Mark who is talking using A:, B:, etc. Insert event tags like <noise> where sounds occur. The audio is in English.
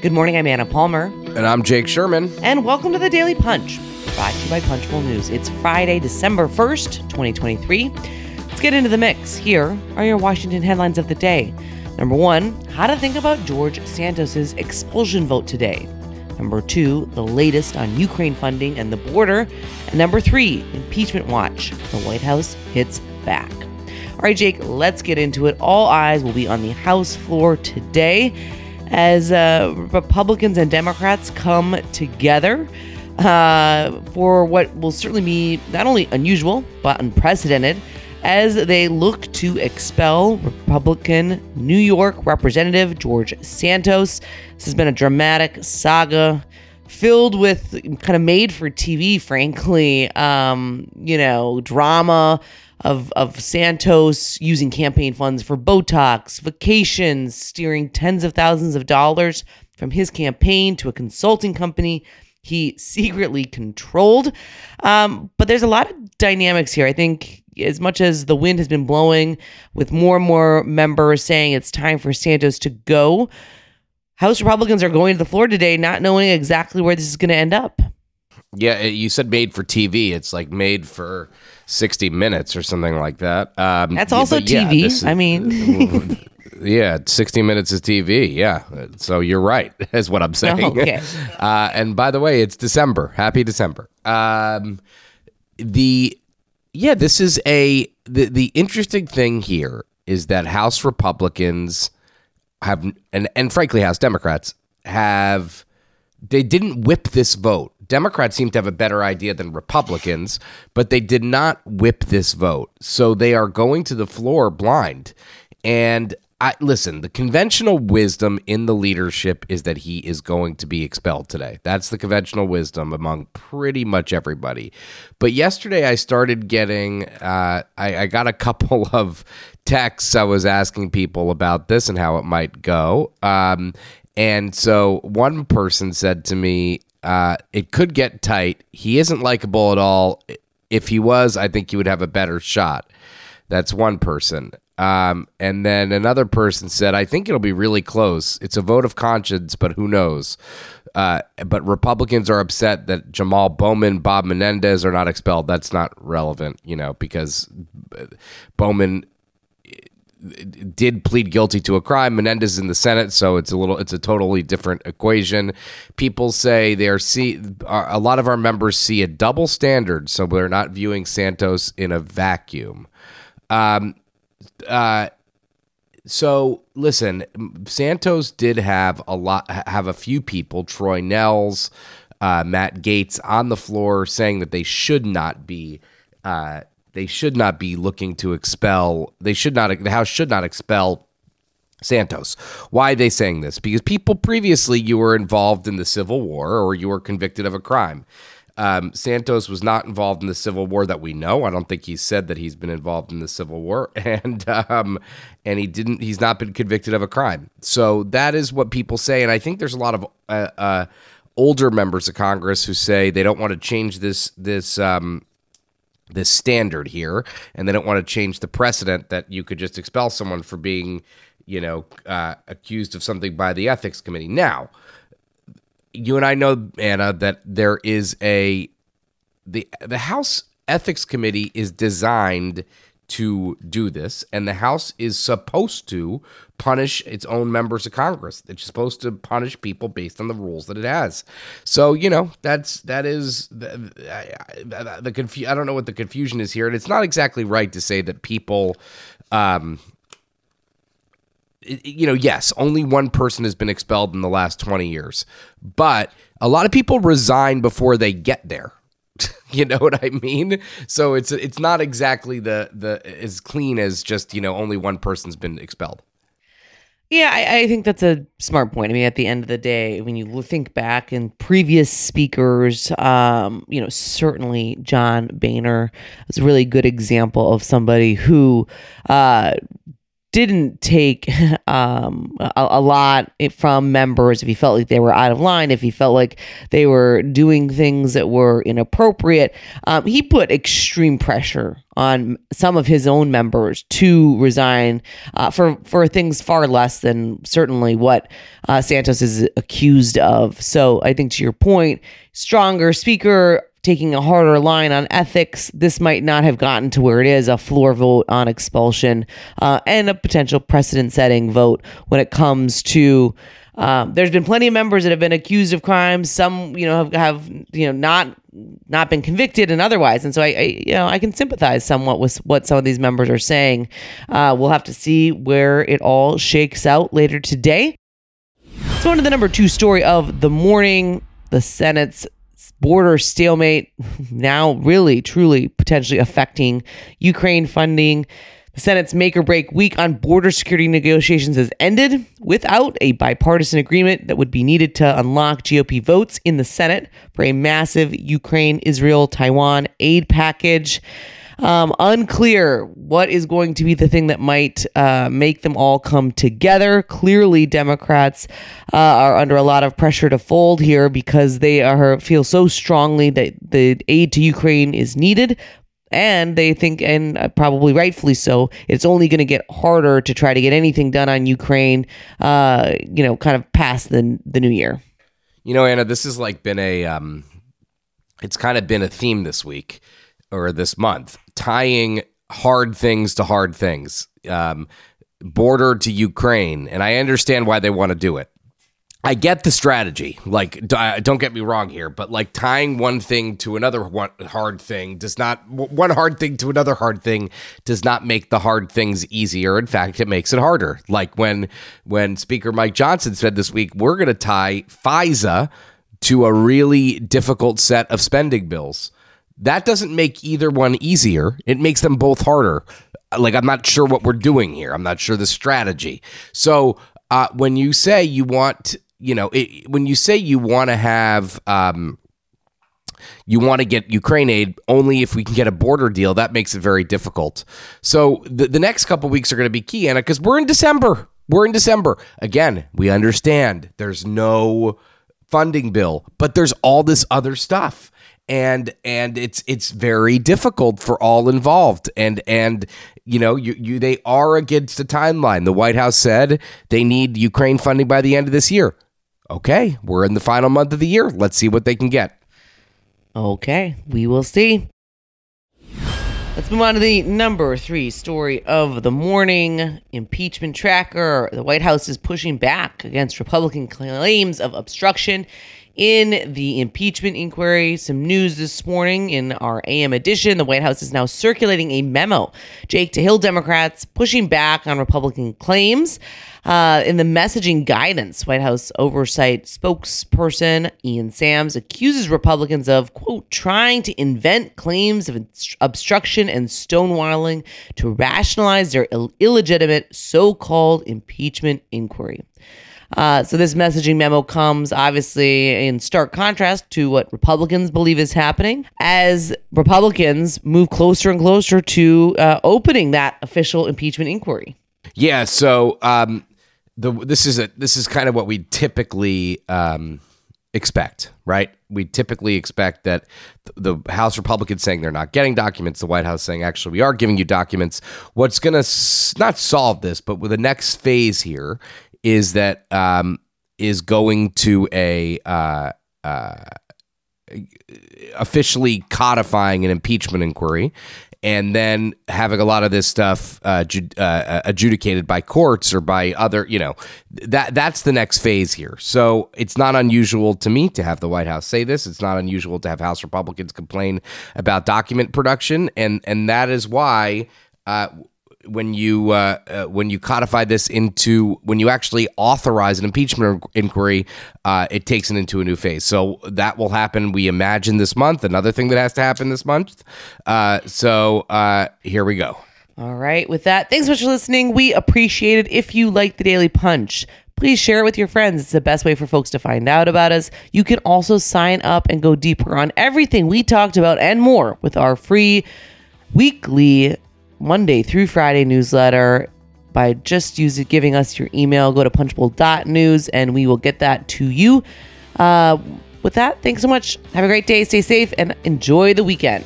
A: Good morning, I'm Anna Palmer.
B: And I'm Jake Sherman.
A: And welcome to the Daily Punch, brought to you by Punchbowl News. It's Friday, December 1st, 2023. Let's get into the mix. Here are your Washington headlines of the day. Number one, how to think about George Santos's expulsion vote today. Number two, the latest on Ukraine funding and the border. And number three, impeachment watch. The White House hits back. All right, Jake, let's get into it. All eyes will be on the House floor today as uh, Republicans and Democrats come together uh, for what will certainly be not only unusual, but unprecedented as they look to expel Republican New York Representative George Santos. This has been a dramatic saga filled with kind of made for TV, frankly, um, you know, drama of, of Santos using campaign funds for Botox, vacations, steering tens of thousands of dollars from his campaign to a consulting company he <laughs> secretly controlled. Um, but there's a lot of dynamics here. I think as much as the wind has been blowing with more and more members saying it's time for Santos to go, House Republicans are going to the floor today not knowing exactly where this is going to end up.
B: Yeah, you said made for TV. It's like made for 60 minutes or something like that.
A: Um, That's also yeah, TV. Is, I mean, <laughs>
B: yeah, 60 minutes is TV. Yeah. So you're right, <laughs> is what I'm saying. Oh, okay. <laughs> Uh, and by the way, it's December. Happy December. Um, the, yeah, this is a, the, the interesting thing here is that House Republicans have, and, and frankly, House Democrats have, they didn't whip this vote Democrats seem to have a better idea than Republicans, but they did not whip this vote. So they are going to the floor blind. And I listen, the conventional wisdom in the leadership is that he is going to be expelled today. That's the conventional wisdom among pretty much everybody. But yesterday I started getting uh, I, I got a couple <laughs> of texts I was asking people about this and how it might go. Um, and so one person said to me, uh, it could get tight. He isn't likable at all. If he was, I think he would have a better shot. That's one person. Um, and then another person said, I think it'll be really close. It's a vote of conscience, but who knows? Uh, but Republicans are upset that Jamal Bowman, Bob Menendez are not expelled. That's not relevant, you know, because Bowman did plead guilty to a crime. Menendez in the Senate, so it's a little, it's a totally different equation. People say they are see a lot of our members see a double standard, so they're not viewing Santos in a vacuum. Um, uh, so listen, Santos did have a lot, have a few people, Troy Nehls, uh, Matt Gaetz on the floor saying that they should not be. Uh, they should not be looking to expel. They should not. The House should not expel Santos. Why are they saying this? Because people previously you were involved in the Civil War or you were convicted of a crime. Um, Santos was not involved in the Civil War that we know. I don't think he said that he's been involved in the Civil War, <laughs> and um, and he didn't. He's not been convicted of a crime. So that is what people say, and I think there's a lot of uh, uh, older members of Congress who say they don't want to change this this um, this standard here, and they don't want to change the precedent that you could just expel someone for being, you know, uh, accused of something by the ethics committee. Now, you and I know, Anna, that there is a the the House Ethics Committee is designed to do this, and the House is supposed to punish its own members of Congress. It's supposed to punish people based on the rules that it has. So you know that's that is the the, the confu- I don't know what the confusion is here, and it's not exactly right to say that people. Um, you know, yes, only one person has been expelled in the last 20 years, but a lot of people resign before they get there. <laughs> you know what I mean? So it's it's not exactly the the as clean as just you know only one person's been expelled.
A: Yeah, I, I, think that's a smart point. I mean, at the end of the day, when you think back in previous speakers, um, you know, certainly John Boehner is a really good example of somebody who uh, didn't take <laughs> um, a, a, lot from members if he felt like they were out of line, if he felt like they were doing things that were inappropriate. Um, he put extreme pressure on some of his own members to resign uh, for for things far less than certainly what uh, Santos is accused of. So I think to your point, stronger speaker taking a harder line on ethics, this might not have gotten to where it is a floor vote on expulsion uh, and a potential precedent setting vote when it comes to. Um, there's been plenty of members that have been accused of crimes. Some, you know, have, have you know not not been convicted and otherwise. And so I, I, you know, I can sympathize somewhat with what some of these members are saying. Uh, we'll have to see where it all shakes out later today. So, on to the number two story of the morning. The Senate's border stalemate now really truly potentially affecting Ukraine funding. The Senate's make or break week on border security negotiations has ended without a bipartisan agreement that would be needed to unlock GOP votes in the Senate for a massive Ukraine, Israel, Taiwan aid package. Um, unclear what is going to be the thing that might uh, make them all come together. Clearly, Democrats uh, are under a lot of pressure to fold here because they are feel so strongly that the aid to Ukraine is needed. And they think, and uh, probably rightfully so, it's only going to get harder to try to get anything done on Ukraine, uh, you know, kind of past the, the new year.
B: You know, Anna, this has like been a, um, it's kind of been a theme this week or this month, tying hard things to hard things, um, border to Ukraine, and I understand why they want to do it. I get the strategy. Like, don't get me wrong here, but like tying one thing to another one hard thing does not one hard thing to another hard thing does not make the hard things easier. In fact, it makes it harder. Like when when Speaker Mike Johnson said this week, we're going to tie FISA to a really difficult set of spending bills. That doesn't make either one easier. It makes them both harder. Like, I'm not sure what we're doing here. I'm not sure the strategy. So, uh, when you say you want, you know, it, when you say you want to have, um, you want to get Ukraine aid only if we can get a border deal. That makes it very difficult. So the, the next couple weeks are going to be key, Anna, because we're in December. We're in December. Again, we understand there's no funding bill, but there's all this other stuff and and it's it's very difficult for all involved. And and you know you, you they are against the timeline. The white house said they need ukraine funding by the end of this year. Okay we're in the final month of the year. Let's see what they can get.
A: Okay we will see. Let's move on to the number three story of the morning. Impeachment tracker. The White House is pushing back against Republican claims of obstruction in the impeachment inquiry. Some news this morning in our AM edition. The White House is now circulating a memo. Jake to Hill Democrats pushing back on Republican claims. Uh, in the messaging guidance, White House oversight spokesperson Ian Sams accuses Republicans of, quote, trying to invent claims of obstruction and stonewalling to rationalize their Ill- illegitimate so called impeachment inquiry. Uh, so this messaging memo comes obviously in stark contrast to what Republicans believe is happening as Republicans move closer and closer to uh, opening that official impeachment inquiry.
B: Yeah. So um, the this is a this is kind of what we typically. Um, expect, right? We typically expect that the House Republicans saying they're not getting documents, the White House saying actually we are giving you documents. What's going to s- not solve this, but with the next phase here is that um, is going to a uh, uh, officially codifying an impeachment inquiry and then having a lot of this stuff uh, ju- uh, adjudicated by courts or by other, you know, that that's the next phase here. So it's not unusual to me to have the White House say this. It's not unusual to have House Republicans complain about document production, and and that is why. Uh, when you uh, uh, when you codify this into when you actually authorize an impeachment inquiry, uh, it takes it into a new phase. So that will happen. We imagine this month. Another thing that has to happen this month. Uh, so uh, here we go.
A: All right. With that, thanks so much for listening. We appreciate it. If you like the Daily Punch, please share it with your friends. It's the best way for folks to find out about us. You can also sign up and go deeper on everything we talked about and more with our free weekly Monday through Friday newsletter. by just using giving us your email. Go to punchbowl.news and we will get that to you. Uh, with that, thanks so much. Have a great day. Stay safe and enjoy the weekend.